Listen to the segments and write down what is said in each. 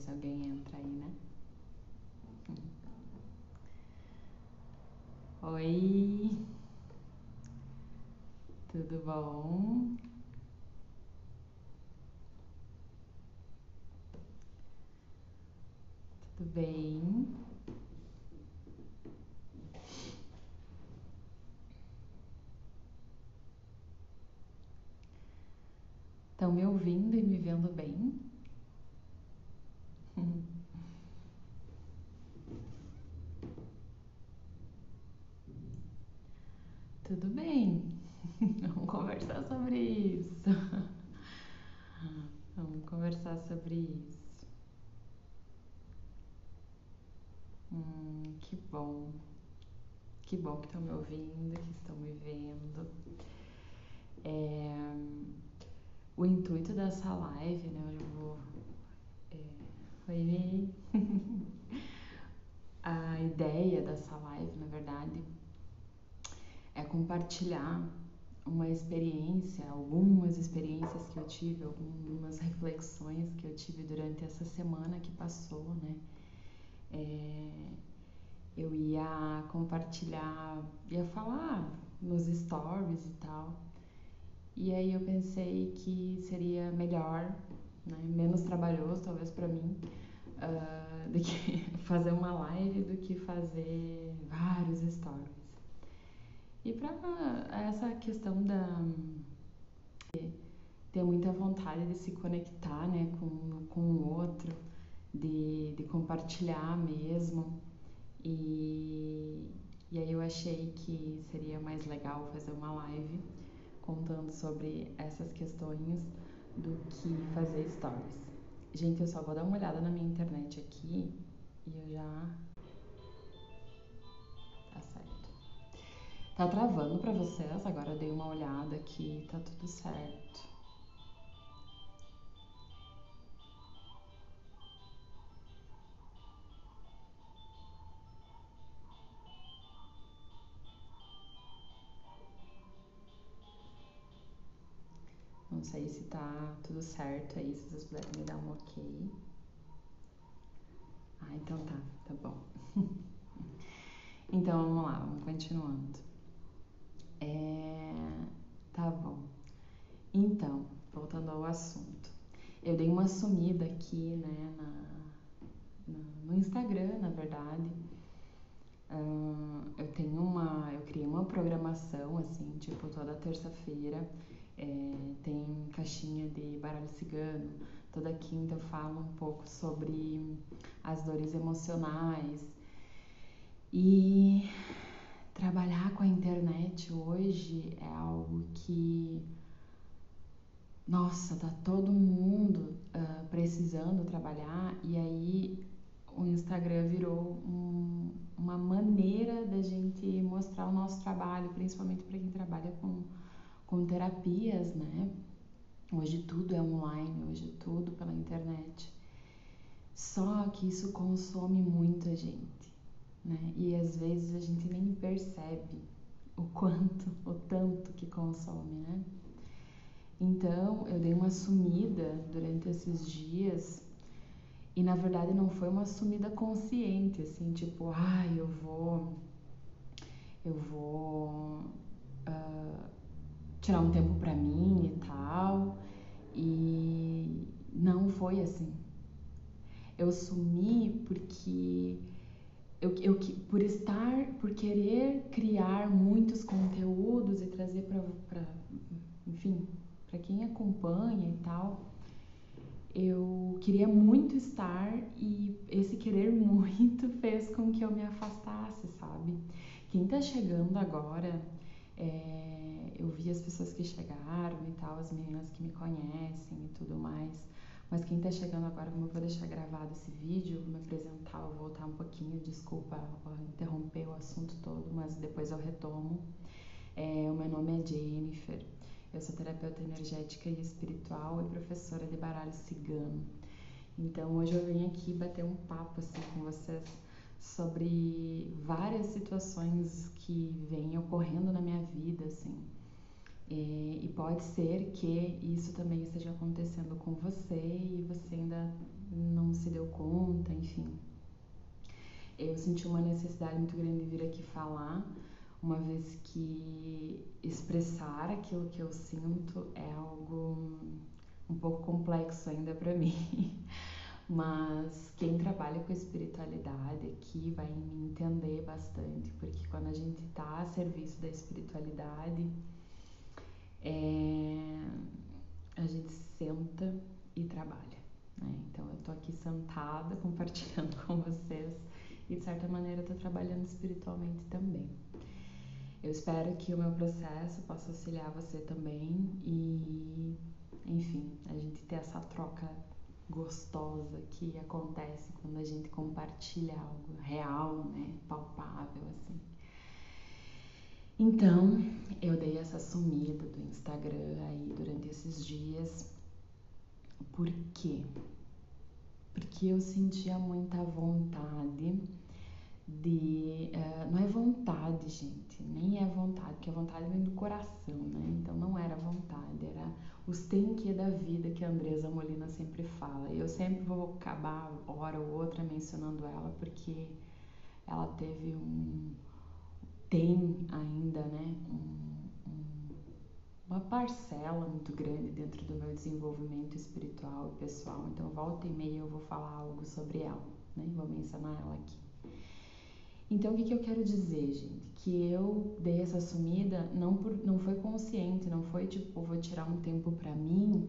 se alguém entra aí, né? Oi, tudo bom? Tudo bem? Estão me ouvindo e me vendo bem? Tudo bem, vamos conversar sobre isso. Vamos conversar sobre isso. Hum, que bom. Que bom que estão me ouvindo, que estão me vendo. É, o intuito dessa live, né? Eu vou. É, oi! A ideia dessa live, na verdade, é compartilhar uma experiência, algumas experiências que eu tive, algumas reflexões que eu tive durante essa semana que passou, né? É, eu ia compartilhar, ia falar nos stories e tal. E aí eu pensei que seria melhor, né, menos trabalhoso talvez para mim, uh, do que fazer uma live do que fazer vários stories. E para essa questão da ter muita vontade de se conectar né, com, com o outro, de, de compartilhar mesmo. E, e aí eu achei que seria mais legal fazer uma live contando sobre essas questões do que fazer stories. Gente, eu só vou dar uma olhada na minha internet aqui e eu já Tá travando para vocês? Agora dei uma olhada aqui, tá tudo certo. Não sei se tá tudo certo aí, se vocês puderem me dar um ok. Ah, então tá, tá bom. então vamos lá, vamos continuando. É... Tá bom. Então, voltando ao assunto. Eu dei uma sumida aqui, né, na, no Instagram, na verdade. Uh, eu tenho uma, eu criei uma programação assim, tipo toda terça-feira é, tem caixinha de baralho cigano. Toda quinta eu falo um pouco sobre as dores emocionais. E trabalhar com a internet hoje é algo que, nossa, tá todo mundo uh, precisando trabalhar e aí o Instagram virou um, uma maneira da gente mostrar o nosso trabalho, principalmente para quem trabalha com, com terapias, né? Hoje tudo é online, hoje tudo pela internet. Só que isso consome muito a gente né? E às vezes a gente nem percebe o quanto, o tanto que consome, né? Então eu dei uma sumida durante esses dias e na verdade não foi uma sumida consciente, assim, tipo, ah, eu vou, eu vou uh, tirar um tempo para mim e tal. E não foi assim. Eu sumi porque eu, eu, por estar, por querer criar muitos conteúdos e trazer para, enfim, para quem acompanha e tal, eu queria muito estar e esse querer muito fez com que eu me afastasse, sabe? Quem tá chegando agora, é, eu vi as pessoas que chegaram e tal, as meninas que me conhecem e tudo mais. Mas quem está chegando agora, como eu vou deixar gravado esse vídeo, vou me apresentar, vou voltar um pouquinho, desculpa interromper o assunto todo, mas depois eu retomo. É, o meu nome é Jennifer, eu sou terapeuta energética e espiritual e professora de baralho cigano. Então hoje eu vim aqui bater um papo assim com vocês sobre várias situações que vêm ocorrendo na minha vida, assim e, e pode ser que isso também esteja acontecendo com você e você ainda não se deu conta, enfim. Eu senti uma necessidade muito grande de vir aqui falar, uma vez que expressar aquilo que eu sinto é algo um pouco complexo ainda para mim. Mas quem trabalha com espiritualidade aqui vai me entender bastante, porque quando a gente está a serviço da espiritualidade, é, a gente senta e trabalha. Né? Então eu tô aqui sentada compartilhando com vocês e de certa maneira estou trabalhando espiritualmente também. Eu espero que o meu processo possa auxiliar você também e, enfim, a gente ter essa troca gostosa que acontece quando a gente compartilha algo real, né, palpável assim. Então, eu dei essa sumida do Instagram aí durante esses dias. Por quê? Porque eu sentia muita vontade de. Uh, não é vontade, gente, nem é vontade, porque a vontade vem do coração, né? Então não era vontade, era os tem que da vida que a Andresa Molina sempre fala. Eu sempre vou acabar hora ou outra mencionando ela porque ela teve um tem ainda, né, um, um, uma parcela muito grande dentro do meu desenvolvimento espiritual e pessoal. Então volta e meia eu vou falar algo sobre ela, né? Vou mencionar ela aqui. Então, o que, que eu quero dizer, gente? Que eu dei essa sumida não, por, não foi consciente, não foi tipo, vou tirar um tempo para mim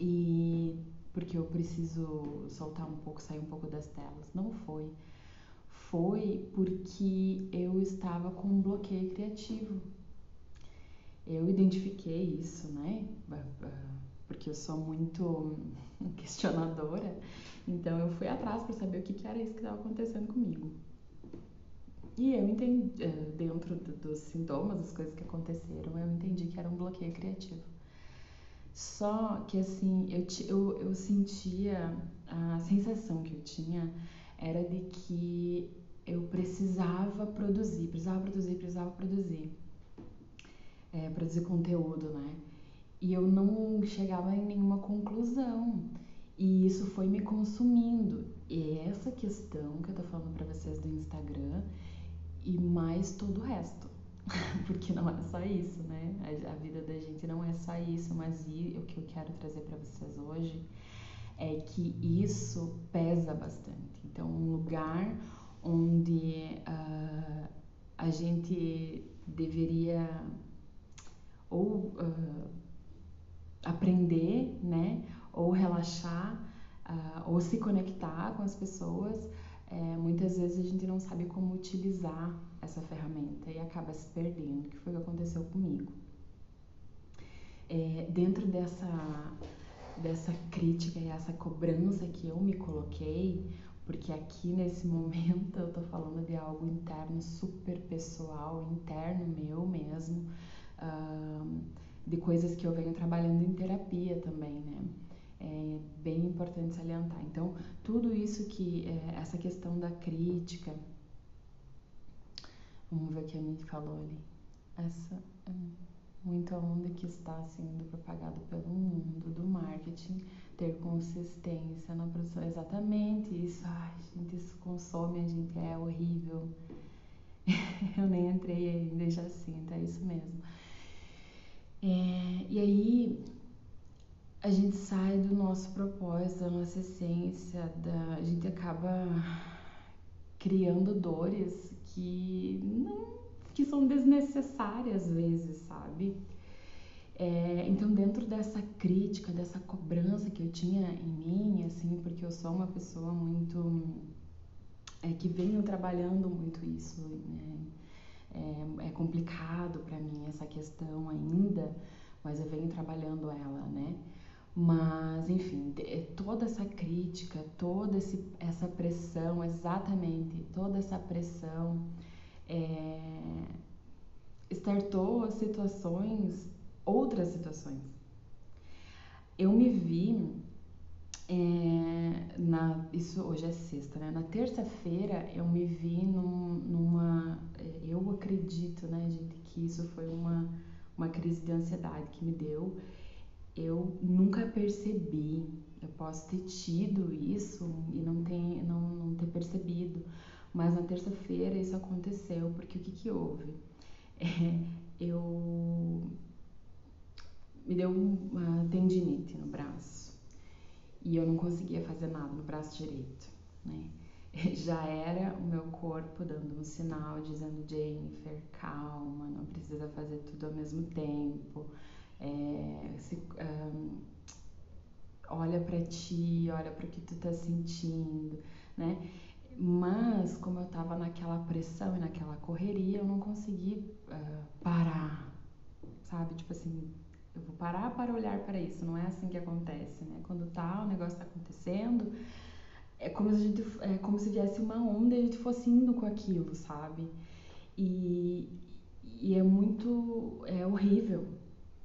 e porque eu preciso soltar um pouco, sair um pouco das telas. Não foi. Foi porque eu estava com um bloqueio criativo. Eu identifiquei isso, né? Porque eu sou muito questionadora. Então eu fui atrás para saber o que, era isso que estava acontecendo comigo. E eu entendi, eh, dentro dos sintomas, das coisas que aconteceram, eu entendi que era um bloqueio criativo. Só que assim, eu, eu, eu sentia, a sensação que eu tinha era de que eu precisava produzir, precisava produzir, precisava produzir. É, produzir conteúdo, né? E eu não chegava em nenhuma conclusão. E isso foi me consumindo. E essa questão que eu tô falando para vocês do Instagram, e mais todo o resto. Porque não é só isso, né? A, a, vida da gente não é só isso, mas e, o que eu quero trazer para vocês hoje é que isso pesa bastante. Então, um lugar onde uh, a gente deveria ou uh, aprender, né? Ou relaxar, uh, ou se conectar com as pessoas é, muitas vezes a gente não sabe como utilizar essa ferramenta e acaba se perdendo, que foi o que aconteceu comigo. É, dentro dessa, dessa crítica e essa cobrança que eu me coloquei, porque aqui nesse momento eu tô falando de algo interno, super pessoal, interno meu mesmo, uh, de coisas que eu venho trabalhando em terapia também, né? é bem importante salientar. Então, tudo isso que, é, essa questão da crítica, vamos ver o que a Nick falou ali, essa é muita onda que está sendo propagada pelo mundo do marketing, ter consistência na produção, exatamente isso, ai gente, isso consome a gente, é horrível. Eu nem entrei ainda já sinto, é isso mesmo. É, e aí, a gente sai do nosso propósito, da nossa essência, da, a gente acaba criando dores que não que são desnecessárias às vezes, sabe? É, então dentro dessa crítica, dessa cobrança que eu tinha em mim, assim, porque eu sou uma pessoa muito é, que venho trabalhando muito isso, né? é, é complicado para mim essa questão ainda, mas eu venho trabalhando ela, né? Mas, enfim, é toda essa crítica, toda esse, essa pressão, exatamente, toda essa pressão é, startou situações, outras situações. Eu me vi, é, na, isso hoje é sexta, né? Na terça-feira eu me vi num, numa, é, eu acredito, né, gente, que isso foi uma, uma crise de ansiedade que me deu eu nunca percebi. Eu posso ter tido isso e não ter, não, não ter percebido. Mas na terça-feira isso aconteceu, porque o que, que houve? É, eu me deu uma tendinite no braço e eu não conseguia fazer nada no braço direito, né? Já era o meu corpo dando um sinal dizendo Jennifer, calma, não precisa fazer tudo ao mesmo tempo. É, se, um, olha para ti, olha para o que tu tá sentindo, né? Mas como eu tava naquela pressão e naquela correria, eu não consegui uh, parar, sabe? Tipo assim, eu vou parar para olhar para isso. Não é assim que acontece, né? Quando tá, o negócio tá acontecendo, é como se a gente, é como se viesse uma onda e a gente fosse indo com aquilo, sabe? E, e é muito, é horrível.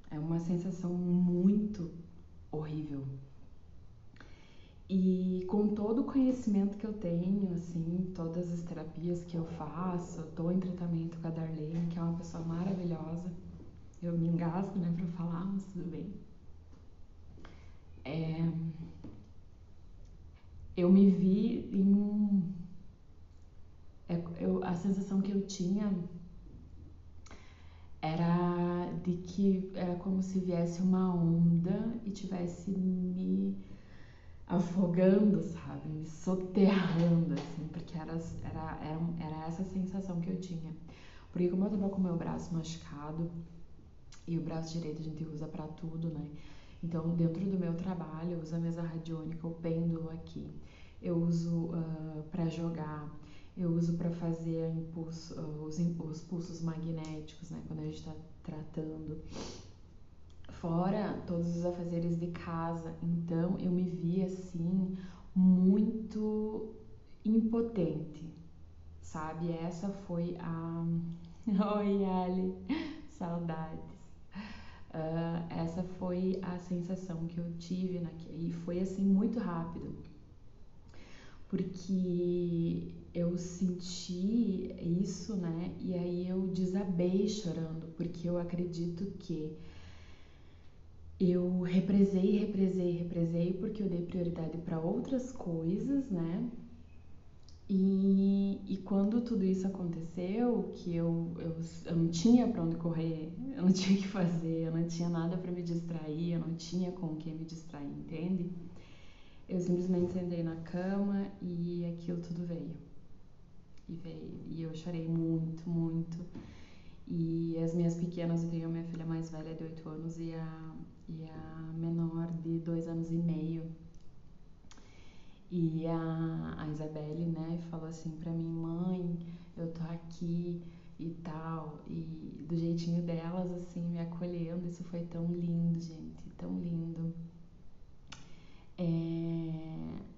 É uma sensação muito horrível. E com todo o conhecimento que eu tenho, assim, todas as terapias que eu faço, estou em tratamento com a Darlene, que é uma pessoa maravilhosa. Eu me engasgo, né, para falar, mas tudo bem. É... Eu me vi em um. É, eu, a sensação que eu tinha era de que era como se viesse uma onda e tivesse me afogando, sabe? Me soterrando, assim, porque era, era, era, era essa sensação que eu tinha. Porque como eu tava com o meu braço machucado, e o braço direito a gente usa para tudo, né? Então, dentro do meu trabalho, eu uso a mesa radiônica, o pêndulo aqui. Eu uso uh, para jogar, eu uso para fazer impulso, uh, os, os pulsos magnéticos, né? Quando a gente está tratando. Fora todos os afazeres de casa. Então, eu me vi assim, muito impotente, sabe? Essa foi a. Oi, Ali, saudades. Uh, essa foi a sensação que eu tive e foi assim muito rápido, porque eu senti isso, né? E aí eu desabei chorando, porque eu acredito que eu represei, represei, represei, porque eu dei prioridade para outras coisas, né? E, e quando tudo isso aconteceu, que eu, eu, eu não tinha para onde correr, eu não tinha o que fazer, eu não tinha nada para me distrair, eu não tinha com quem me distrair, entende? Eu simplesmente sentei na cama e aquilo tudo veio. E veio. E eu chorei muito, muito. E as minhas pequenas, eu tenho a minha filha mais velha de 8 anos e a, e a menor de 2 anos e meio e a, a Isabelle, né, falou assim pra mim, mãe, eu tô aqui e tal. E do jeitinho delas, assim, me acolhendo. Isso foi tão lindo, gente, tão lindo. É...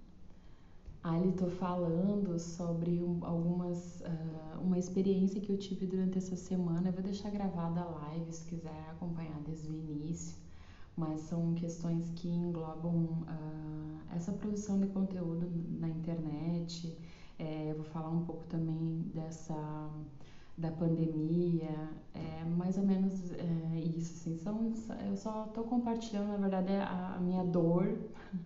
Ali tô falando sobre um, algumas uh, uma experiência que eu tive durante essa semana. Eu vou deixar gravada a live se quiser acompanhar desde o início mas são questões que englobam uh, essa produção de conteúdo na internet. É, eu vou falar um pouco também dessa da pandemia, é mais ou menos é, isso, assim, são, eu só estou compartilhando, na verdade, a, a minha dor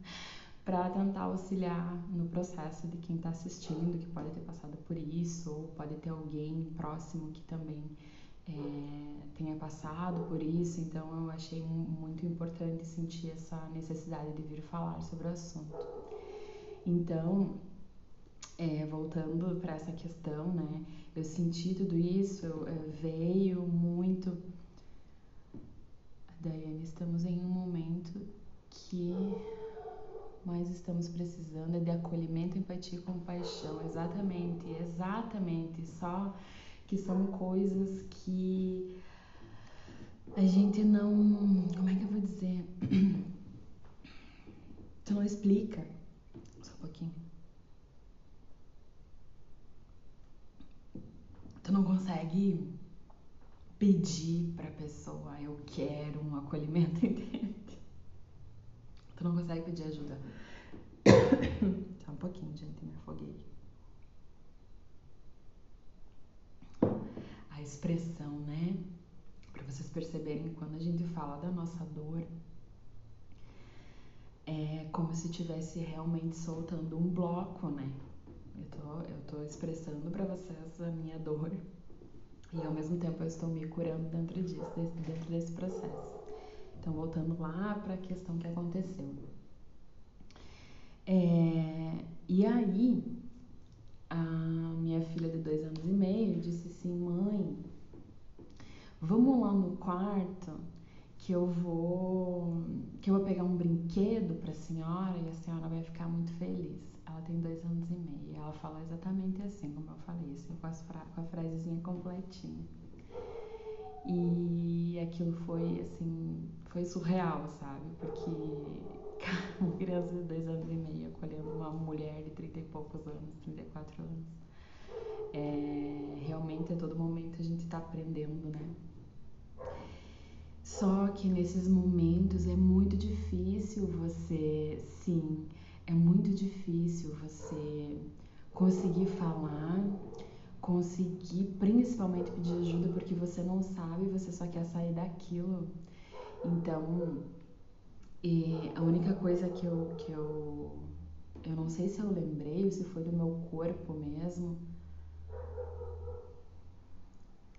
para tentar auxiliar no processo de quem está assistindo, que pode ter passado por isso, ou pode ter alguém próximo que também é, tenha passado por isso, então eu achei muito importante sentir essa necessidade de vir falar sobre o assunto. Então, é, voltando para essa questão, né, eu senti tudo isso, é, veio muito. Daiane, estamos em um momento que mais estamos precisando é de acolhimento, empatia e compaixão. Exatamente, exatamente. Só que são coisas que a gente não. Como é que eu vou dizer? Tu não explica. Só um pouquinho. Tu não consegue pedir pra pessoa, eu quero um acolhimento, entende? Tu não consegue pedir ajuda. Só um pouquinho, gente, me afoguei. a expressão, né? Para vocês perceberem quando a gente fala da nossa dor, é como se estivesse realmente soltando um bloco, né? Eu tô, eu tô expressando para vocês a minha dor e ao mesmo tempo eu estou me curando dentro disso, dentro desse processo. Então, voltando lá para a questão que aconteceu. É, e aí, a minha filha de dois anos e meio disse assim: mãe, vamos lá no quarto que eu vou que eu vou pegar um brinquedo para a senhora e a senhora vai ficar muito feliz. Ela tem dois anos e meio. Ela fala exatamente assim, como eu falei, assim, com, fra com a frasezinha completinha. E aquilo foi assim, foi surreal, sabe? Porque uma criança de dois anos e meio acolhendo uma mulher de trinta e poucos anos, 34 anos. É, realmente a todo momento a gente está aprendendo, né? Só que nesses momentos é muito difícil você, sim, é muito difícil você conseguir falar, conseguir principalmente pedir ajuda porque você não sabe, você só quer sair daquilo. Então, a única coisa que eu, que eu, eu não sei se eu lembrei ou se foi do meu corpo mesmo,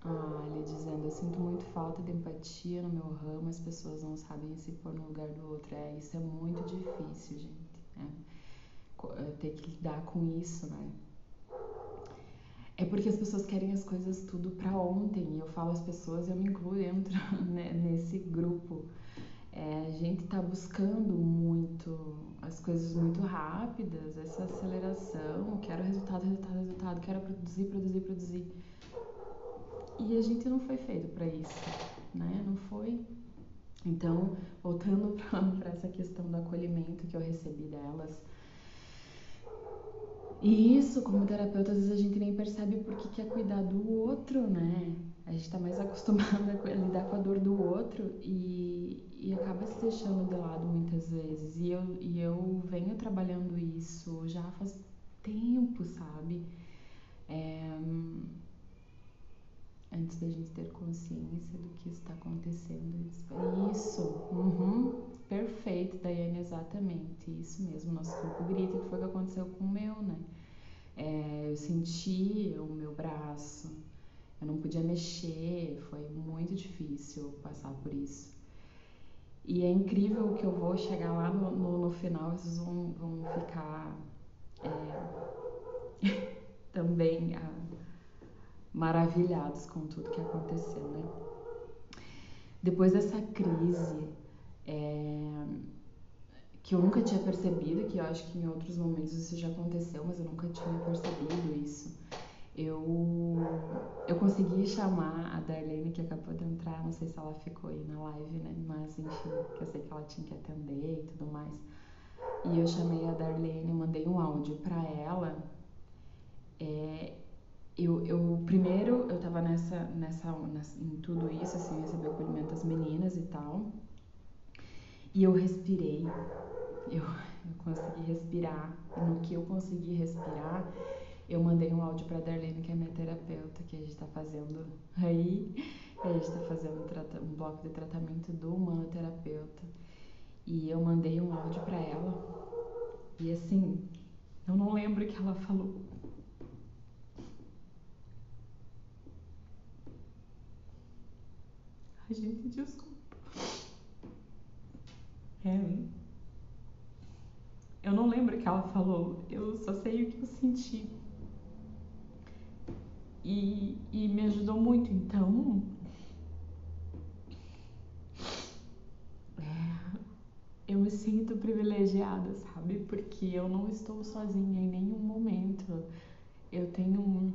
ah, ele dizendo, eu sinto muito falta de empatia no meu ramo, as pessoas não sabem se pôr no lugar do outro. É, isso é muito difícil, gente. É, é ter que lidar com isso, né? É porque as pessoas querem as coisas tudo para ontem. Eu falo as pessoas, eu me incluo dentro né, nesse grupo. É, a gente tá buscando muito as coisas muito rápidas, essa aceleração, quero resultado, resultado, resultado, quero produzir, produzir, produzir. E a gente não foi feito para isso, né? Não foi. Então, voltando para essa questão do acolhimento que eu recebi delas. E isso, como terapeuta, às vezes a gente nem percebe porque quer cuidar do outro, né? A gente está mais acostumada a lidar com a dor do outro e, e acaba se deixando de lado muitas vezes. E eu, e eu venho trabalhando isso já faz tempo, sabe? É, antes da gente ter consciência do que está acontecendo. Isso, uhum, perfeito, Daiane, exatamente, isso mesmo, nosso corpo grita, que foi o que aconteceu com o meu, né? É, eu senti o meu braço, eu não podia mexer, foi muito difícil passar por isso. E é incrível que eu vou chegar lá no, no, no final, vocês vão, vão ficar é, também. A, maravilhados com tudo que aconteceu, né? Depois dessa crise, é, que eu nunca tinha percebido, que eu acho que em outros momentos isso já aconteceu, mas eu nunca tinha percebido isso. Eu, eu consegui chamar a Darlene, que acabou de entrar, não sei se ela ficou aí na live, né? Mas enfim, que eu sei que ela tinha que atender e tudo mais. E eu chamei a Darlene, mandei um áudio para ela. É, eu, eu primeiro eu tava nessa, nessa, nessa em tudo isso, assim, recebi o acolhimento das meninas e tal. E eu respirei. Eu, eu consegui respirar. E no que eu consegui respirar, eu mandei um áudio para Darlene, que é minha terapeuta, que a gente tá fazendo aí. A gente tá fazendo um, um bloco de tratamento do humanoterapeuta. E eu mandei um áudio para ela. E assim, eu não lembro o que ela falou Ai, gente, desculpa. É, eu não lembro o que ela falou, eu só sei o que eu senti. E, e me ajudou muito, então. É, eu me sinto privilegiada, sabe? Porque eu não estou sozinha em nenhum momento. Eu tenho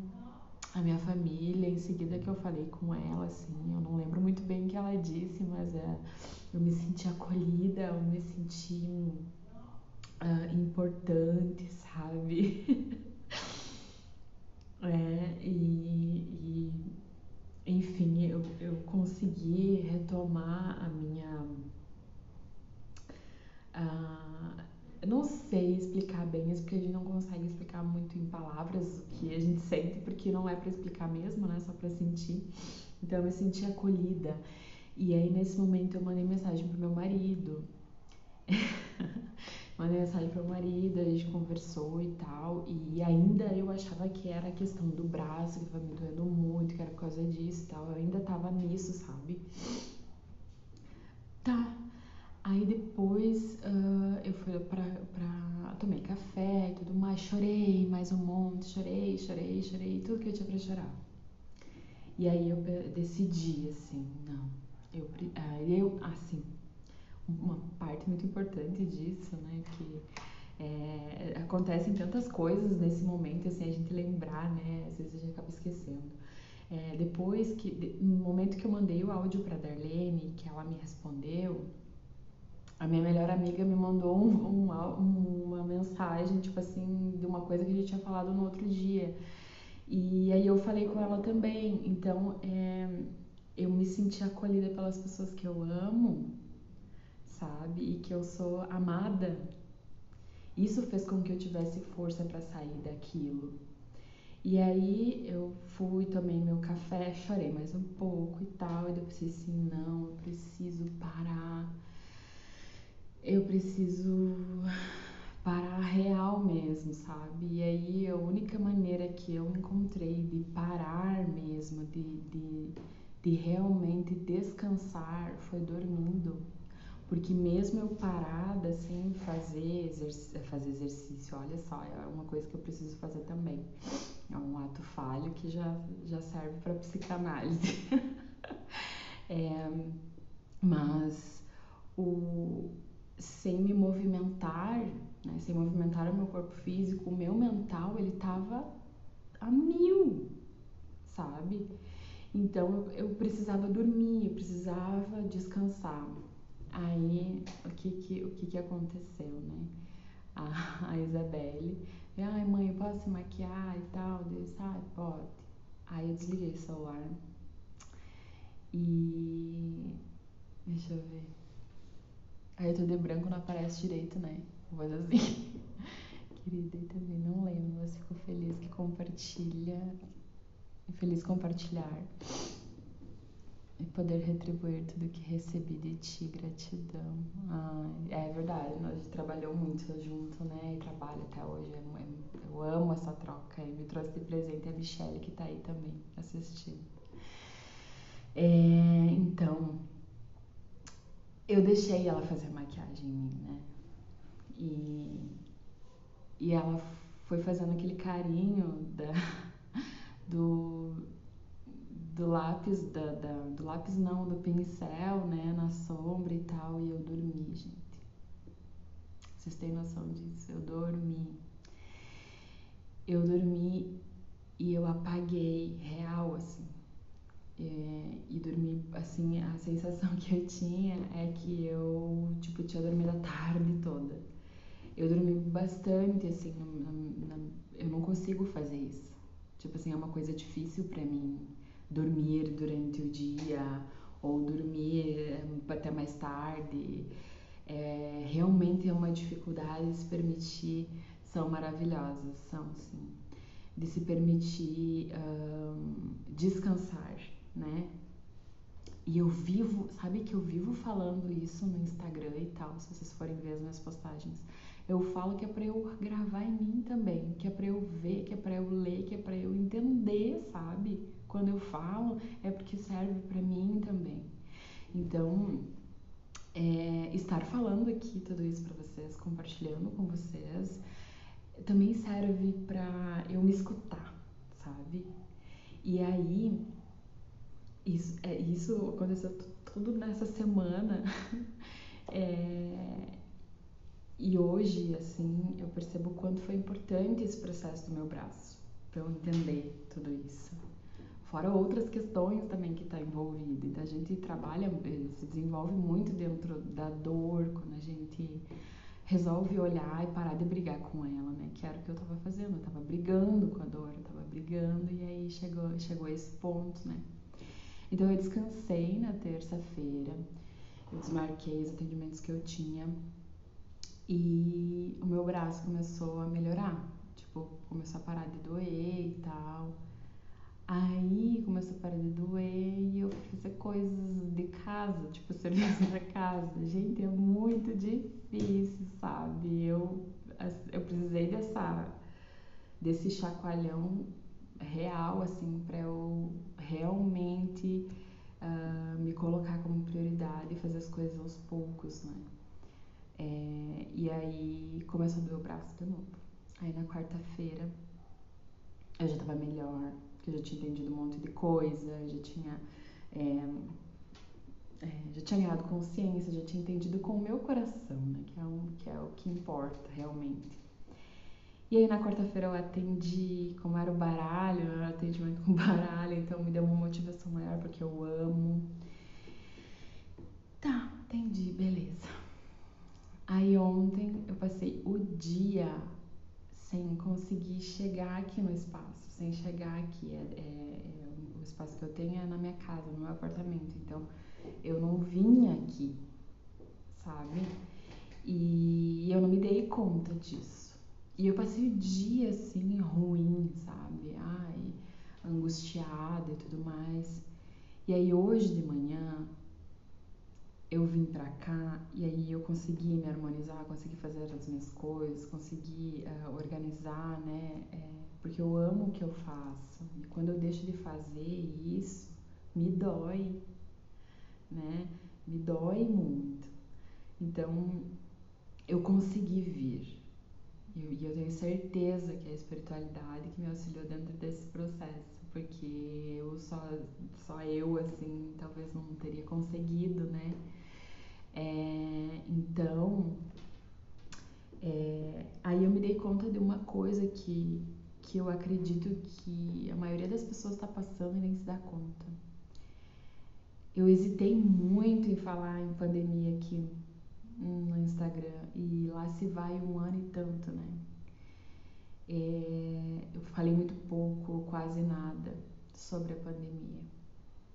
a minha família, em seguida que eu falei com ela, assim, eu não lembro muito bem o que ela disse, mas é, eu me senti acolhida, eu me senti uh, importante, sabe? é, e, e, enfim, eu, eu consegui retomar a minha. Uh, eu não sei explicar bem isso, porque a gente não consegue explicar muito em palavras o que a gente sente, porque não é para explicar mesmo, né? Só para sentir. Então eu me senti acolhida. E aí nesse momento eu mandei mensagem pro meu marido. mandei mensagem pro marido, a gente conversou e tal. E ainda eu achava que era a questão do braço, que tava me doendo muito, que era por causa disso e tal. Eu ainda tava nisso, sabe? Tá. Aí depois uh, eu fui pra, pra. Tomei café e tudo mais, chorei mais um monte, chorei, chorei, chorei, tudo que eu tinha pra chorar. E aí eu decidi assim, não, eu, eu assim, uma parte muito importante disso, né, que é, acontecem tantas coisas nesse momento, assim, a gente lembrar, né, às vezes a gente acaba esquecendo. É, depois que, no momento que eu mandei o áudio para Darlene, que ela me respondeu, a minha melhor amiga me mandou um, um, uma mensagem, tipo assim, de uma coisa que a gente tinha falado no outro dia. E aí eu falei com ela também. Então, é, eu me senti acolhida pelas pessoas que eu amo, sabe? E que eu sou amada. Isso fez com que eu tivesse força para sair daquilo. E aí eu fui, tomei meu café, chorei mais um pouco e tal. E eu pensei assim, não, eu preciso parar. Eu preciso parar real mesmo, sabe? E aí a única maneira que eu encontrei de parar mesmo, de, de, de realmente descansar foi dormindo. Porque mesmo eu parada sem fazer, exerc fazer exercício, olha só, é uma coisa que eu preciso fazer também. É um ato falho que já, já serve para psicanálise. é, mas o, sem me movimentar, né, sem movimentar o meu corpo físico, o meu mental ele tava a mil, sabe? Então eu, precisava dormir, eu precisava descansar. Aí o que que, o que, que aconteceu, né? A, a Isabelle, ai mãe, eu posso maquiar e tal? Disse, ah, pode. Aí eu desliguei o celular e deixa eu ver. Aí eu tô de branco não aparece direito, né? Fazer assim. Querida, e também não lembro, mas fico feliz que compartilha. Feliz compartilhar. E poder retribuir tudo que recebi de ti, gratidão. Ah, é verdade, nós trabalhou muito junto, né? E trabalha até hoje. Eu amo essa troca. E me trouxe de presente a Michelle, que tá aí também assistindo. É, então, eu deixei ela fazer maquiagem em mim, né? E, e ela foi fazendo aquele carinho da, do, do lápis, da, da, do lápis não, do pincel, né? Na sombra e tal, e eu dormi, gente. Vocês têm noção disso? Eu dormi. Eu dormi e eu apaguei real, assim. É, e dormi, assim, a sensação que eu tinha é que eu, tipo, tinha dormido a tarde toda. Eu dormi bastante, assim, na, na, eu não consigo fazer isso. Tipo assim, é uma coisa difícil para mim dormir durante o dia ou dormir eh, até mais tarde. É, realmente é uma dificuldade se permitir, são maravilhosas, são sim, de se permitir um, descansar né? E eu vivo, sabe que eu vivo falando isso no Instagram e tal, se vocês forem ver as minhas postagens. Eu falo que é para eu gravar em mim também, que é para eu ver, que é para eu ler, que é para eu entender, sabe? Quando eu falo, é porque serve para mim também. Então, é, estar falando aqui tudo isso para vocês, compartilhando com vocês, também serve para eu me escutar, sabe? E aí, isso, é, isso aconteceu tudo nessa semana. é, e hoje, assim, eu percebo quanto foi importante esse processo do meu braço, para eu entender tudo isso. Fora outras questões também que está envolvido. Então a gente trabalha, eh, se desenvolve muito dentro da dor, quando a gente resolve olhar e parar de brigar com ela, né? Que era o que eu estava fazendo, eu estava brigando com a dor, eu estava brigando e aí chegou, chegou esse ponto, né? Então eu descansei na terça-feira, eu desmarquei os atendimentos que eu tinha e o meu braço começou a melhorar. Tipo, começou a parar de doer e tal. Aí começou a parar de doer e eu fui fazer coisas de casa, tipo serviço da casa. Gente, é muito difícil, sabe? Eu, eu precisei dessa, desse chacoalhão real, assim, para eu realmente uh, me colocar como prioridade e fazer as coisas aos poucos, né? É, e aí começou a doer o braço de novo. Aí na quarta-feira eu já tava melhor, que eu já tinha entendido um monte de coisa, já tinha. É, é, já tinha ganhado consciência, já tinha entendido com o meu coração, né? Que é, um, que é o que importa realmente. E aí na quarta-feira eu atendi, como era o baralho, era atendimento com baralho, então me deu uma motivação maior porque eu amo. Tá, atendi, beleza. Aí ontem eu passei o dia sem conseguir chegar aqui no espaço, sem chegar aqui. É, é, é, o espaço que eu tenho é na minha casa, no meu apartamento. Então eu não vim aqui, sabe? E eu não me dei conta disso. E eu passei o dia assim, ruim, sabe? Ai, angustiada e tudo mais. E aí hoje de manhã eu vim pra cá e aí eu consegui me harmonizar, consegui fazer as minhas coisas, consegui uh, organizar, né? É, porque eu amo o que eu faço. E quando eu deixo de fazer isso, me dói, né? Me dói muito. Então, eu consegui vir. E eu, tenho certeza que é a espiritualidade que me auxiliou dentro desse processo, porque eu só, só eu, assim, talvez não teria conseguido, né? É, então, é, aí eu me dei conta de uma coisa que, que eu acredito que a maioria das pessoas está passando e nem se dá conta. Eu hesitei muito em falar em pandemia aqui no Instagram e lá se vai um ano e tanto, né? É, eu falei muito pouco, quase nada sobre a pandemia.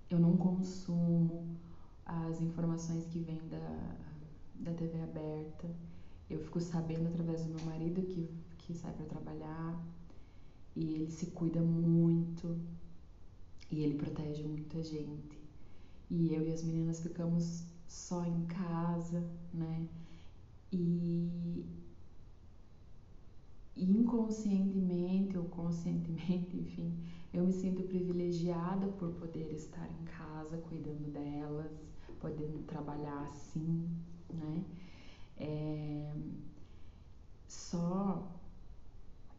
Eu não consumo as informações que vêm da, da TV aberta. Eu fico sabendo através do meu marido que, que sai para trabalhar e ele se cuida muito e ele protege muita gente. E eu e as meninas ficamos só em casa, né? E inconscientemente ou conscientemente, enfim, eu me sinto privilegiada por poder estar em casa cuidando delas, podendo trabalhar assim, né? É, só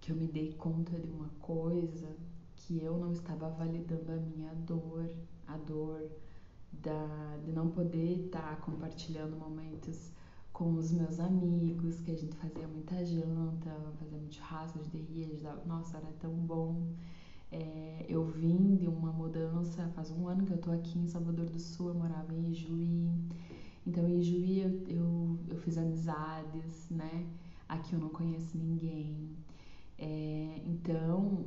que eu me dei conta de uma coisa que eu não estava validando a minha dor, a dor da, de não poder estar compartilhando momentos com os meus amigos, que a gente fazia muita janta, fazia muito churrasco, de ria, nossa, era tão bom. É, eu vim de uma mudança, faz um ano que eu tô aqui em Salvador do Sul, eu morava em Ijuí. Então, em Ijuí eu, eu, eu fiz amizades, né? Aqui eu não conheço ninguém. É, então,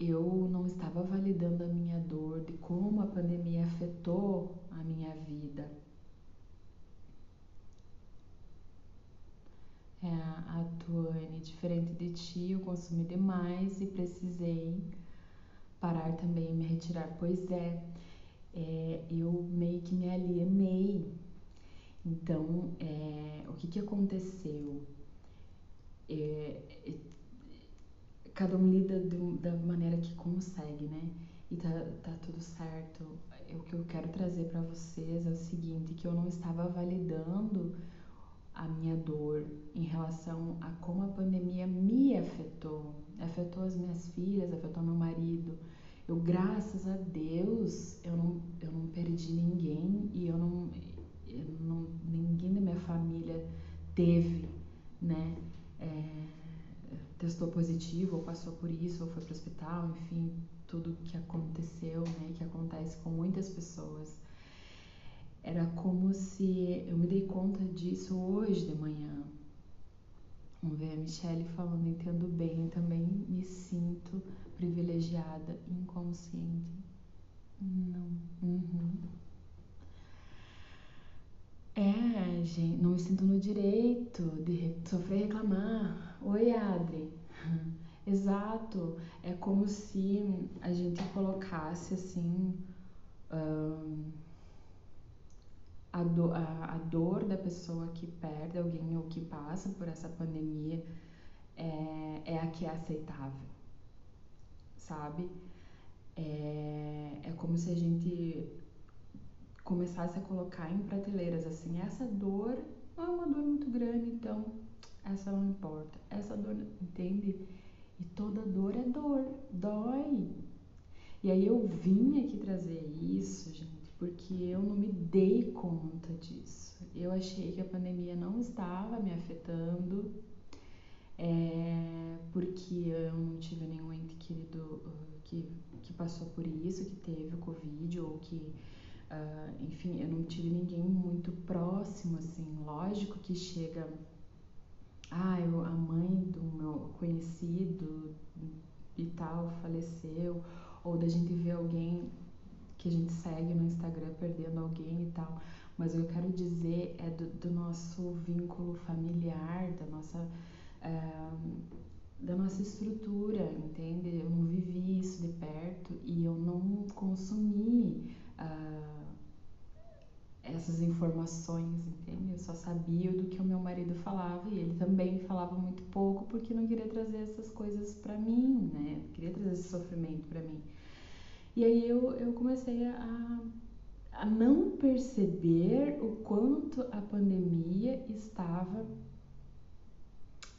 eu não estava validando a minha dor, de como a pandemia afetou a minha vida. É, a Tuane, diferente de ti, eu consumi demais e precisei parar também e me retirar. Pois é, é, eu meio que me alienei. Então, é, o que, que aconteceu? É, é cada um lida do, da maneira que consegue, né? E tá, tá tudo certo. O que eu quero trazer para vocês é o seguinte, que eu não estava validando a minha dor em relação a como a pandemia me afetou. Afetou as minhas filhas, afetou meu marido. Eu, graças a Deus, eu não, eu não perdi ninguém e eu não, eu não ninguém da minha família teve, né? É, testou positivo ou passou por isso ou foi para o hospital, enfim, tudo que aconteceu, né? Que acontece com muitas pessoas. Era como se eu me dei conta disso hoje de manhã. Vamos ver a Michelle falando, entendo bem, também me sinto privilegiada, inconsciente. Não. Uhum. É, gente, não me sinto no direito de sofrer reclamar. Oi, Adri. Exato. É como se a gente colocasse assim. Um, a, do, a, a, dor da pessoa que perde alguém ou que passa por essa pandemia é, é a que é aceitável, sabe? É, é como se a gente começasse a colocar em prateleiras assim: essa dor não é uma dor muito grande, então essa não importa. Essa dor, entende? E toda dor é dor, dói. E aí eu vim aqui trazer isso, gente, porque eu não me dei conta disso. Eu achei que a pandemia não estava me afetando, é, porque eu não tive nenhum ente querido uh, que, que passou por isso, que teve o Covid, ou que, uh, enfim, eu não tive ninguém muito próximo, assim. Lógico que chega ah, eu, a mãe do meu conhecido e tal faleceu, ou da gente ver alguém que a gente segue no Instagram perdendo alguém e tal. Mas o que eu quero dizer é do, do nosso vínculo familiar, da nossa, é, da nossa estrutura, entende? Eu não vivi isso de perto e eu não consumi. Uh, essas informações, entende? Eu só sabia do que o meu marido falava e ele também falava muito pouco porque não queria trazer essas coisas para mim, né? Não queria trazer esse sofrimento para mim. E aí eu, eu comecei a, a não perceber o quanto a pandemia estava.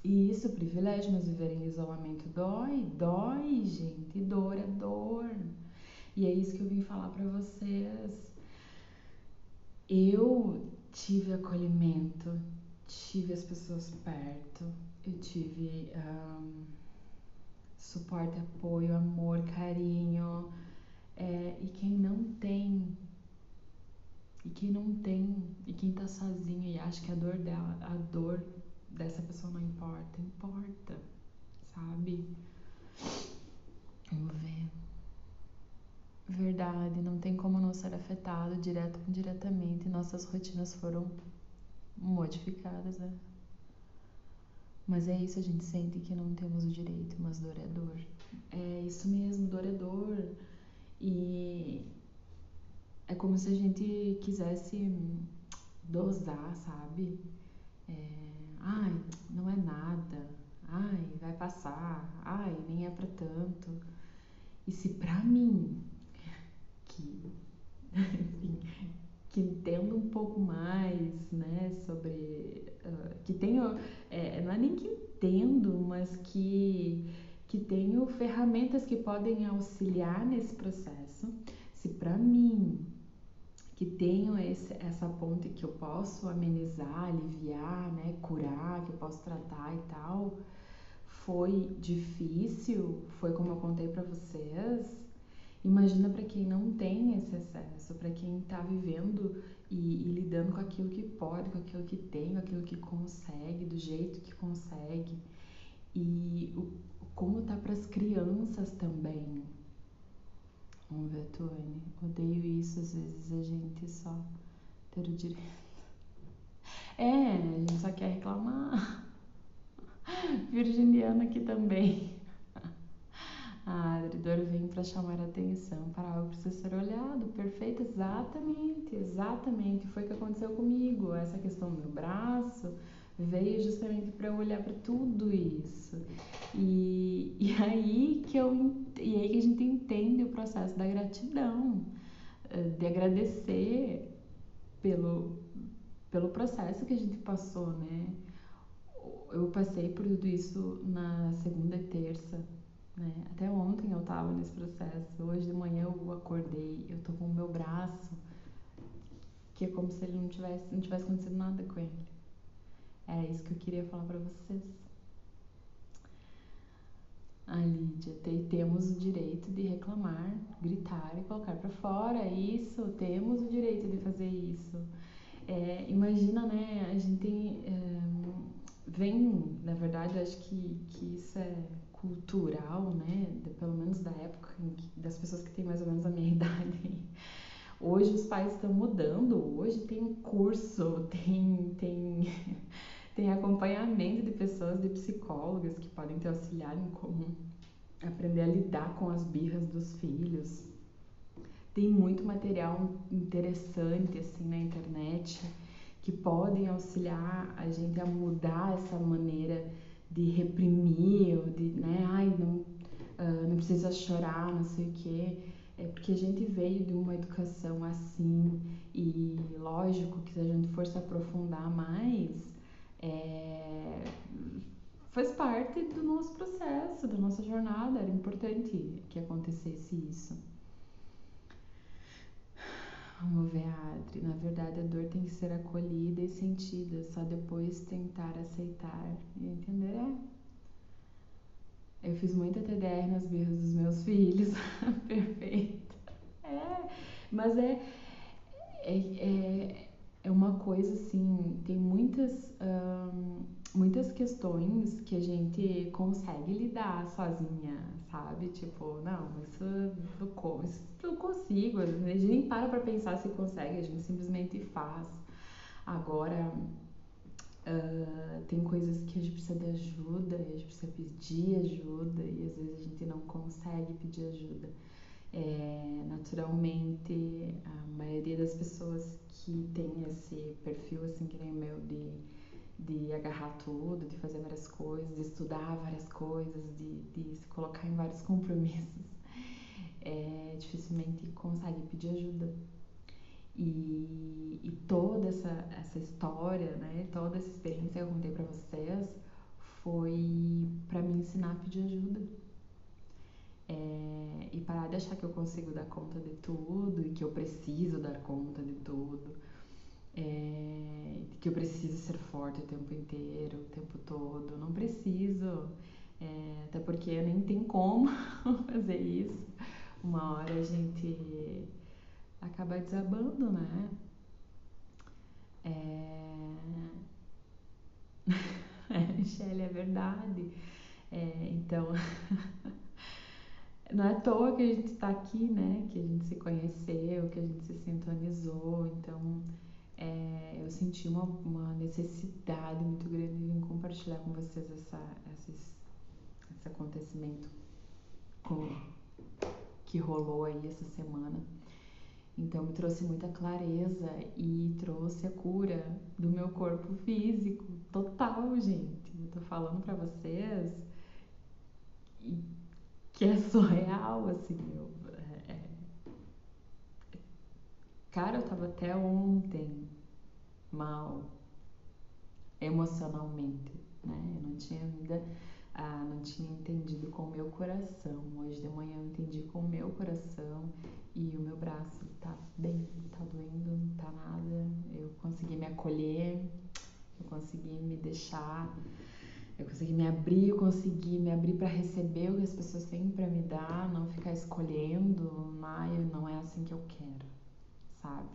E isso, privilégio, mas viver em isolamento dói, dói, gente, dor é dor. E é isso que eu vim falar para vocês eu tive acolhimento, tive as pessoas perto, eu tive um, suporte, apoio, amor, carinho. É, e quem não tem, e quem não tem, e quem tá sozinho e acha que a dor dela, a dor dessa pessoa não importa, importa, sabe? Vamos ver. Verdade, não tem como não ser afetado direto ou indiretamente. Nossas rotinas foram modificadas, né? Mas é isso, a gente sente que não temos o direito, mas dor é dor. É isso mesmo, dor é dor. E é como se a gente quisesse dosar, sabe? É, ai, não é nada. Ai, vai passar. Ai, nem é para tanto. E se pra mim que, enfim, que entenda um pouco mais, né, sobre, uh, que tenho, é, não é nem que entendo, mas que, que tenho ferramentas que podem auxiliar nesse processo. Se para mim, que tenho esse, essa ponte que eu posso amenizar, aliviar, né, curar, que eu posso tratar e tal, foi difícil, foi como eu contei para vocês, Imagina para quem não tem esse acesso, para quem está vivendo e, e, lidando com aquilo que pode, com aquilo que tem, com aquilo que consegue, do jeito que consegue. E o, como tá para as crianças também. Vamos ver, Tony. Odeio isso, às vezes a gente só ter o direito. É, a gente só quer reclamar. Virginiana aqui também. A dor vem para chamar a atenção para algo que precisa ser olhado. Perfeito, exatamente, exatamente. Foi o que aconteceu comigo. Essa questão do meu braço veio justamente para eu olhar para tudo isso. E, e aí que eu e aí que a gente entende o processo da gratidão, eh, de agradecer pelo pelo processo que a gente passou, né? Eu passei por tudo isso na segunda e terça né? Até ontem eu estava nesse processo. Hoje de manhã eu acordei, eu tô com o meu braço, que é como se ele não tivesse, não tivesse acontecido nada com ele. É isso que eu queria falar para vocês. A Lídia, temos o direito de reclamar, gritar e colocar para fora. Isso, temos o direito de fazer isso. É, imagina, né? A gente tem, é, vem, na verdade, acho que, que isso é cultural, né, pelo menos da época que, das pessoas que têm mais ou menos a minha idade. Hoje os pais estão mudando, hoje tem curso, tem, tem, tem acompanhamento de pessoas, de psicólogas que podem te auxiliar em como aprender a lidar com as birras dos filhos. Tem muito material interessante assim na internet que podem auxiliar a gente a mudar essa maneira de reprimir, ou de, né, ai, não, uh, não precisa chorar, não sei o quê. É porque a gente veio de uma educação assim, e lógico que se a gente for se aprofundar mais, é, faz parte do nosso processo, da nossa jornada, era importante que acontecesse isso. Vamos ver, Adri. Na verdade, a dor tem que ser acolhida e sentida, só depois tentar aceitar e entender. É. Eu fiz muita TDR nas birras dos meus filhos. Perfeito. É, mas é, é, é, é uma coisa assim, tem muitas. Muitas questões que a gente consegue lidar sozinha, sabe? Tipo, não, isso eu, isso eu consigo. A gente nem para pra pensar se consegue, a gente simplesmente faz. Agora, uh, tem coisas que a gente precisa de ajuda, a gente precisa pedir ajuda e às vezes a gente não consegue pedir ajuda. É, naturalmente, a maioria das pessoas que tem esse perfil, assim, que nem o meu, de de agarrar tudo, de fazer várias coisas, de estudar várias coisas, de, de se colocar em vários compromissos, é, dificilmente consegue pedir ajuda. E, e toda essa, essa história, né, toda essa experiência que eu contei para vocês foi para me ensinar a pedir ajuda. É, e parar de achar que eu consigo dar conta de tudo e que eu preciso dar conta de tudo é, que eu preciso ser forte o tempo inteiro, o tempo todo. Não preciso, é, até porque nem tem como fazer isso. Uma hora a gente acaba desabando, né? É... é, Michelle, é verdade. É, então, não é à toa que a gente está aqui, né? Que a gente se conheceu, que a gente se sintonizou. Então, é, eu senti uma, uma, necessidade muito grande de vir compartilhar com vocês essa, essa, esse acontecimento com, que rolou aí essa semana. Então me trouxe muita clareza e trouxe a cura do meu corpo físico total, gente. Eu tô falando para vocês que é surreal, assim. Eu, é, é, cara, eu tava até ontem mal emocionalmente, né? Eu não tinha ainda, ah, não tinha entendido com o meu coração. Hoje de manhã eu entendi com o meu coração e o meu braço tá bem, tá doendo, não tá nada. Eu consegui me acolher, eu consegui me deixar, eu consegui me abrir, eu consegui me abrir para receber o que as pessoas têm para me dar, não ficar escolhendo, maio não é assim que eu quero, sabe?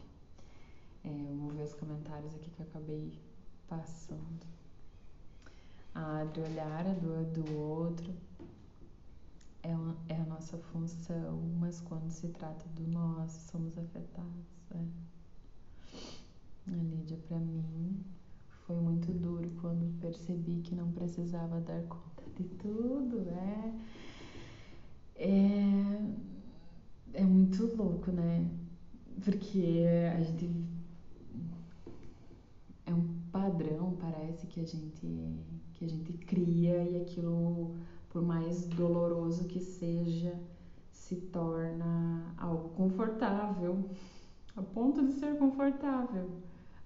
É, vamos ver os comentários aqui que eu acabei passando. A Adri olhar a dor do outro é, uma, é a nossa função, mas quando se trata do nosso, somos afetados. É. A Lídia, para mim, foi muito duro quando percebi que não precisava dar conta de tudo. É, é, é muito louco, né? Porque a gente é um padrão, parece que a gente que a gente cria e aquilo, por mais doloroso que seja, se torna algo confortável, a ponto de ser confortável.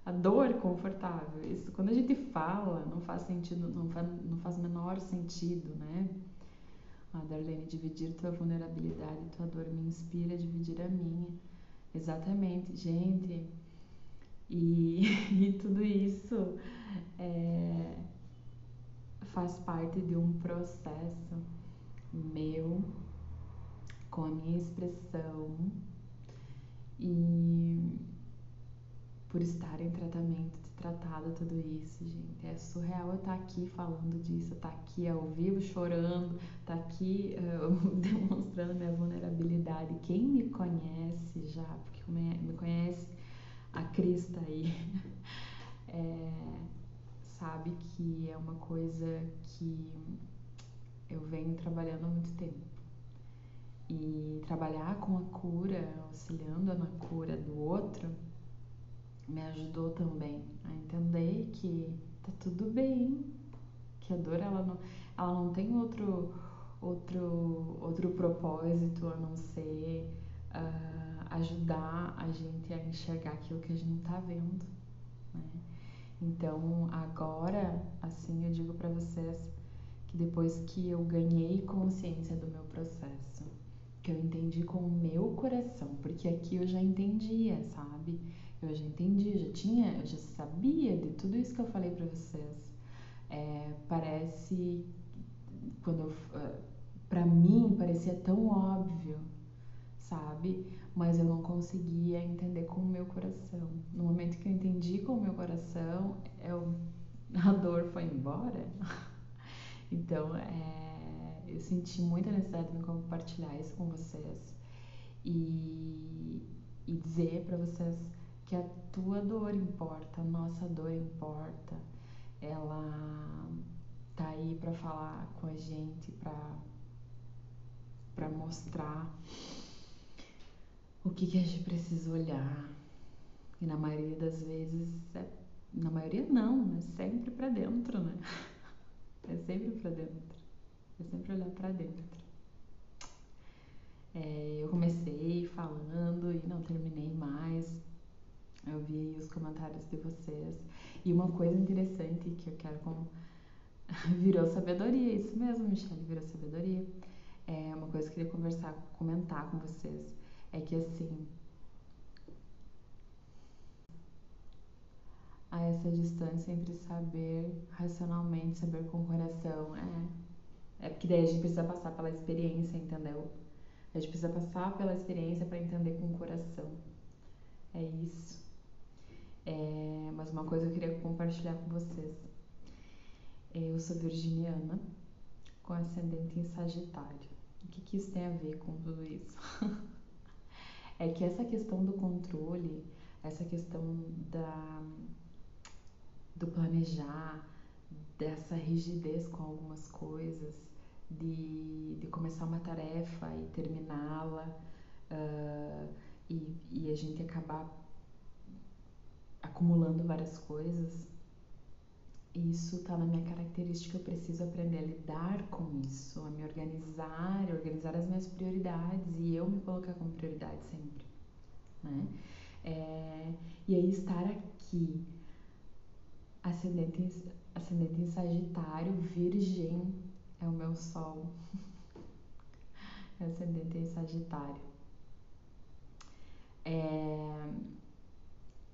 A dor confortável. Isso, quando a gente fala, não faz sentido, não faz, não faz menor sentido, né? A Darlene, dividir tua vulnerabilidade, tua dor me inspira a dividir a minha. Exatamente, gente. E, e tudo isso é, faz parte de um processo meu com a minha expressão e por estar em tratamento, tratado tudo isso, gente. É surreal eu estar aqui falando disso, estar aqui ao vivo chorando, estar aqui uh, demonstrando minha vulnerabilidade. Quem me conhece já, porque me conhece a Cris tá aí, é, sabe que é uma coisa que eu venho trabalhando há muito tempo. E trabalhar com a cura, auxiliando na cura do outro, me ajudou também a entender que tá tudo bem, que a dor ela não, ela não tem outro outro outro propósito a não ser uh, ajudar a gente a enxergar aquilo que a gente não tá vendo, né? Então agora, assim, eu digo para vocês que depois que eu ganhei consciência do meu processo, que eu entendi com o meu coração, porque aqui eu já entendia, sabe? Eu já entendi, já tinha, eu já sabia de tudo isso que eu falei para vocês. É, parece quando ah, para mim parecia tão óbvio, sabe? Mas eu não conseguia entender com o meu coração. No momento que eu entendi com o meu coração, eu, a dor foi embora. Então, é, eu senti muita necessidade de compartilhar isso com vocês e, e dizer para vocês que a tua dor importa, a nossa dor importa. Ela tá aí para falar com a gente, para para mostrar o que, que a gente precisa olhar. E na maioria das vezes, é, na maioria não, é sempre para dentro, né? É sempre para dentro. É sempre olhar para dentro. É, eu comecei falando e não terminei mais. Eu vi os comentários de vocês. E uma coisa interessante que eu quero virou sabedoria, isso mesmo, Michelle, virou sabedoria. É uma coisa que eu queria conversar, comentar com vocês. É que assim, a essa distância entre saber racionalmente, saber com o coração. É, é porque daí a gente precisa passar pela experiência, entendeu? A gente precisa passar pela experiência para entender com o coração. É isso. É, mas uma coisa eu queria compartilhar com vocês. Eu sou virginiana, com ascendente em Sagitário. O que, que isso tem a ver com tudo isso? é que essa questão do controle, essa questão da do planejar, dessa rigidez com algumas coisas, de, de começar uma tarefa e terminá-la uh, e, e a gente acabar acumulando várias coisas. Isso está na minha característica, eu preciso aprender a lidar com isso, a me organizar, a organizar as minhas prioridades e eu me colocar como prioridade sempre, né? É, e aí estar aqui ascendente ascendente em Sagitário, Virgem é o meu Sol. ascendente em Sagitário. É,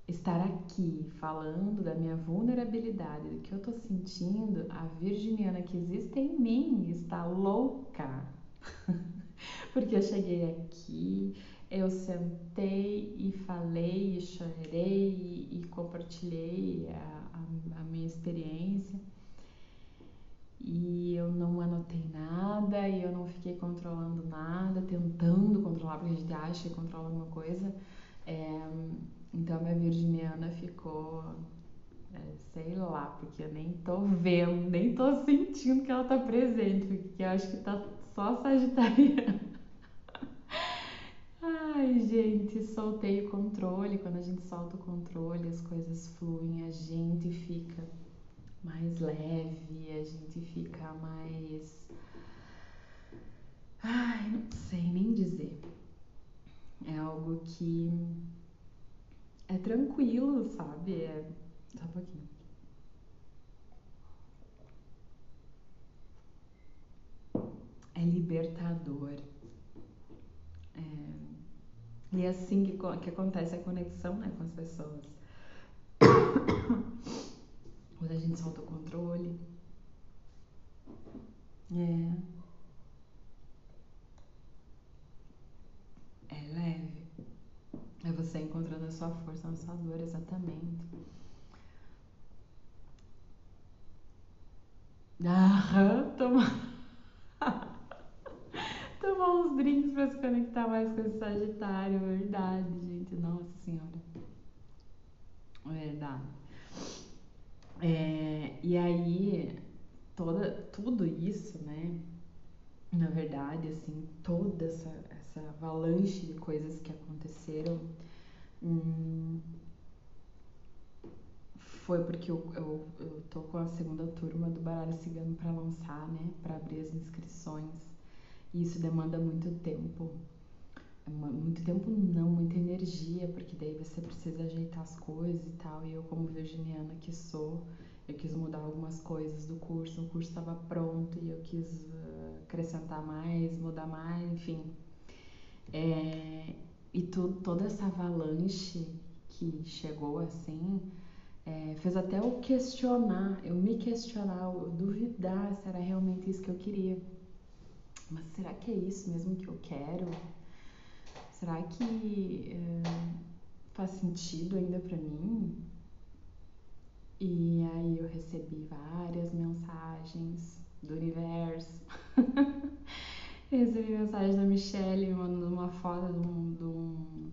estar aqui falando da minha vulnerabilidade, do que eu tô sentindo, a virginiana que existe em mim está louca. Porque eu cheguei aqui, eu sentei e falei e chorei e, compartilhei a, a, a, minha experiência e eu não anotei nada e eu não fiquei controlando nada, tentando controlar, porque a gente acha que controla alguma coisa. É, então minha virginiana ficou, é, sei lá, porque eu nem tô vendo, nem tô sentindo que ela tá presente, porque eu acho que tá só sagitariana. Ai, gente, soltei o controle. Quando a gente solta o controle, as coisas fluem, a gente fica mais leve, a gente fica mais. Ai, não sei nem dizer. É algo que é tranquilo, sabe? É. Só um pouquinho. É libertador. É e é assim que, que acontece a conexão né, com as pessoas. Quando a gente solta o controle. É. É leve. É você encontrando a sua força na sua dor, exatamente. Aham, toma tomar uns drinks pra se conectar mais com esse Sagitário, verdade, gente. Nossa Senhora. Verdade. É, e aí, toda, tudo isso, né? Na verdade, assim, toda essa, essa avalanche de coisas que aconteceram hum, foi porque eu, eu, eu tô com a segunda turma do Baralho Cigano para lançar, né? Para abrir as inscrições. E isso demanda muito tempo. É muito tempo não, muita energia, porque daí você precisa ajeitar as coisas e tal. E eu, como virginiana que sou, eu quis mudar algumas coisas do curso. O curso estava pronto e eu quis uh, acrescentar mais, mudar mais, enfim. É, e tu, toda essa avalanche que chegou assim, é, fez até eu questionar, eu me questionar, eu duvidar se era realmente isso que eu queria. Mas será que é isso mesmo que eu quero? Será que é, faz sentido ainda para mim? E aí eu recebi várias mensagens do universo. recebi mensagem da Michelle mandando uma foto de, um, de, um,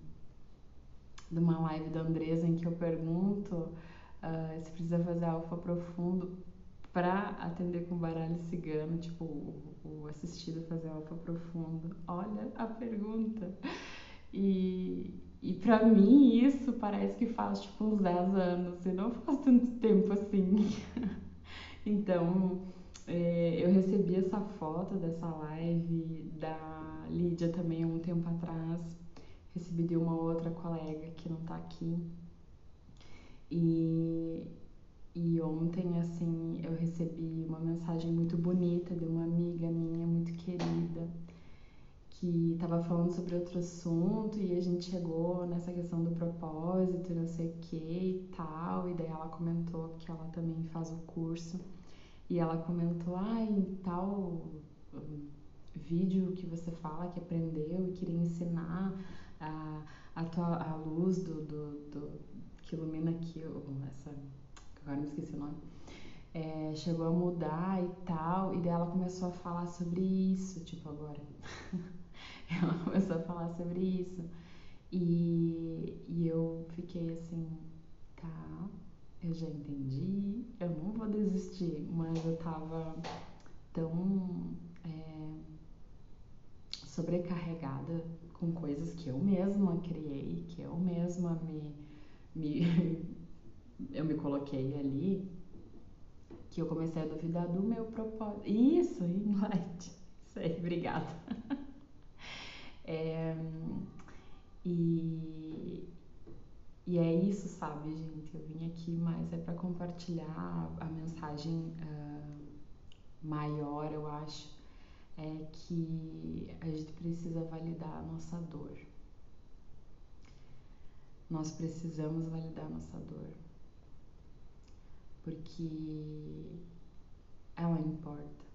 de uma live da Andresa em que eu pergunto uh, se precisa fazer alfa profundo para atender com baralho cigano, tipo o, o assistido fazer alfa profundo. Olha a pergunta. E, e para mim isso parece que faz tipo uns 10 anos e não faz tanto tempo assim. então é, eu recebi essa foto dessa live da Lídia também um tempo atrás. Recebi de uma outra colega que não tá aqui. E, e ontem, assim, eu recebi uma mensagem muito bonita de uma amiga minha, muito querida, que estava falando sobre outro assunto e a gente chegou nessa questão do propósito não sei o que e tal. E daí ela comentou que ela também faz o curso. E ela comentou, ah, em tal hum, vídeo que você fala que aprendeu e queria ensinar a, a, tua, a luz do, do, do que ilumina aqui, essa, agora me esqueci o nome, é, chegou a mudar e tal, e daí ela começou a falar sobre isso, tipo, agora. ela começou a falar sobre isso. E, e eu fiquei assim, tá, eu já entendi, eu não vou desistir, mas eu tava tão é, sobrecarregada com coisas que eu mesma criei, que eu mesma me me, eu me coloquei ali, que eu comecei a duvidar do meu propósito. Isso, Inlight. Isso aí, obrigada. É, e, e é isso, sabe, gente? Eu vim aqui mais é para compartilhar a mensagem uh, maior, eu acho, é que a gente precisa validar a nossa dor. Nós precisamos validar nossa dor. Porque ela importa.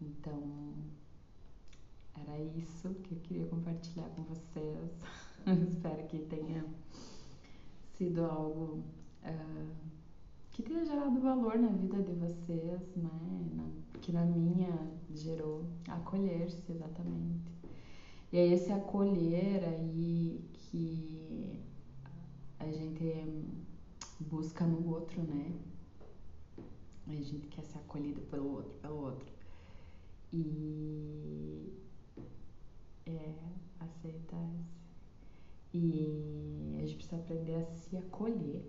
Então, era isso que eu queria compartilhar com vocês. Espero que tenha sido algo uh, que tenha gerado valor na vida de vocês, né? Na, que na minha gerou acolher-se exatamente. E aí esse acolher aí que a gente busca no outro, né? A gente quer ser acolhido pelo outro, pelo outro. E é aceitar e a gente precisa aprender a se acolher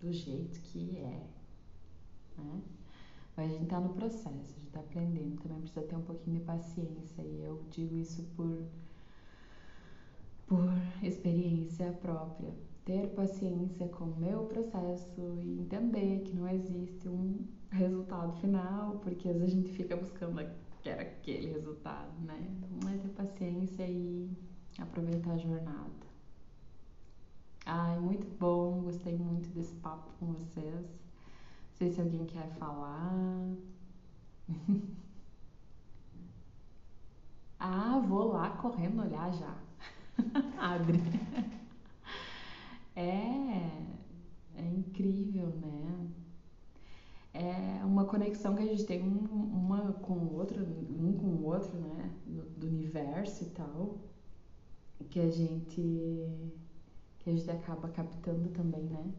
do jeito que é, né? Mas a gente tá no processo, a gente tá aprendendo, também precisa ter um pouquinho de paciência e eu digo isso por por experiência própria. Ter paciência com o meu processo e entender que não existe um resultado final, porque às vezes a gente fica buscando aquele resultado, né? Então é ter paciência e aproveitar a jornada. Ai, muito bom, gostei muito desse papo com vocês. Não sei se alguém quer falar. ah, vou lá correndo olhar já. Abre. É, é incrível, né? É uma conexão que a gente tem um, uma com o outro, um com o outro, né? Do, do universo e tal, que a gente que a gente acaba captando também, né?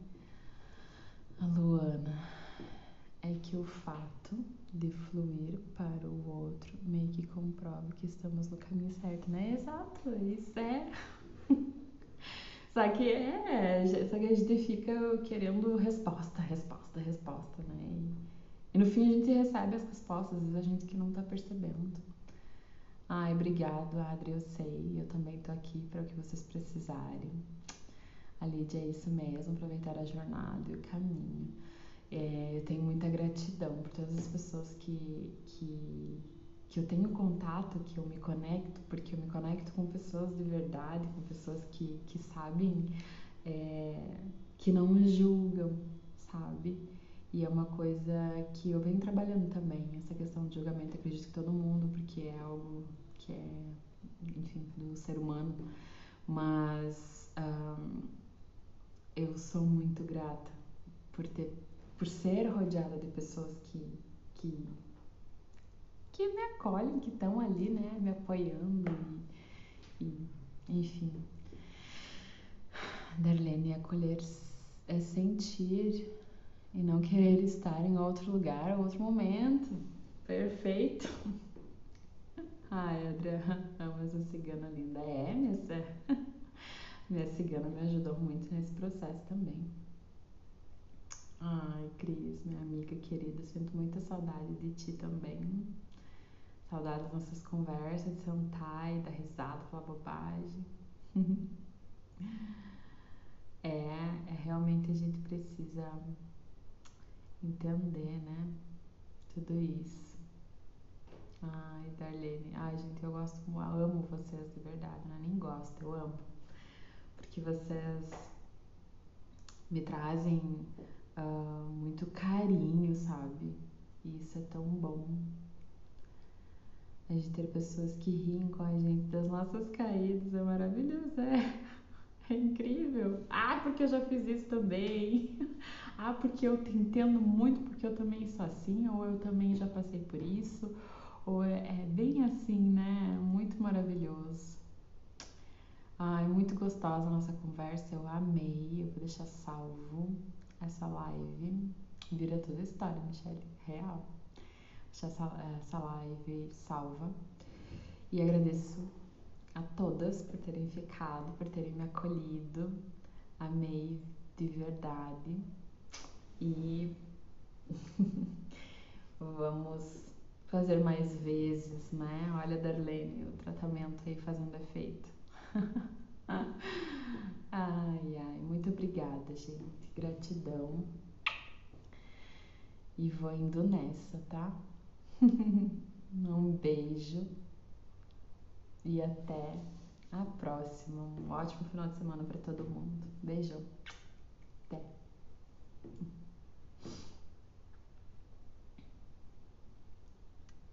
A Luana é que o fato de fluir para o outro meio que comprova que estamos no caminho certo, né? Exato, isso é. Só que é, só que a gente fica querendo resposta, resposta, resposta, né? E, e no fim a gente recebe as respostas, às vezes a gente que não tá percebendo. Ai, obrigado, Adri, eu sei, eu também tô aqui para o que vocês precisarem. A Lídia é isso mesmo, aproveitar a jornada e o caminho. É, eu tenho muita gratidão por todas as pessoas que, que, que eu tenho contato, que eu me conecto, porque eu me conecto com pessoas de verdade, com pessoas que, que sabem, é, que não me julgam, sabe? E é uma coisa que eu venho trabalhando também, essa questão de julgamento, acredito que todo mundo, porque é algo que é, enfim, do ser humano, mas eu sou muito grata por ter por ser rodeada de pessoas que, que, que me acolhem, que estão ali, né, me apoiando e, e enfim. Darlene, acolher é sentir e não querer estar em outro lugar, outro momento. Perfeito. Ai, André, amo essa cigana linda. É, minha, minha cigana me ajudou muito nesse processo também. Ai, Cris, minha amiga querida, sinto muita saudade de ti também. Saudade das nossas conversas, de sentar e dar risada, falar bobagem. é, é, realmente a gente precisa entender, né? Tudo isso. Ai, Darlene. Ai, gente, eu gosto, eu amo vocês de verdade, né? Nem gosto, eu amo. Porque vocês me trazem uh, muito carinho, sabe? E isso é tão bom. Gente ter pessoas que riem com a gente das nossas caídas é maravilhoso, é. É incrível. Ah, porque eu já fiz isso também. Ah, porque eu te entendo muito, porque eu também sou assim, ou eu também já passei por isso. Ou é, é bem assim, né? Muito maravilhoso. Ai, muito gostosa a nossa conversa, eu amei. Eu vou deixar salvo essa live. Vira toda a história, Michelle. Real. Essa, essa live salva. E agradeço a todas por terem ficado, por terem me acolhido. Amei de verdade. E vamos fazer mais vezes, né? Olha, Darlene, o tratamento aí fazendo efeito. ai, ai, muito obrigada, gente. Gratidão. E vou indo nessa, tá? um beijo e até a próxima. Um ótimo final de semana para todo mundo. Beijão. Até.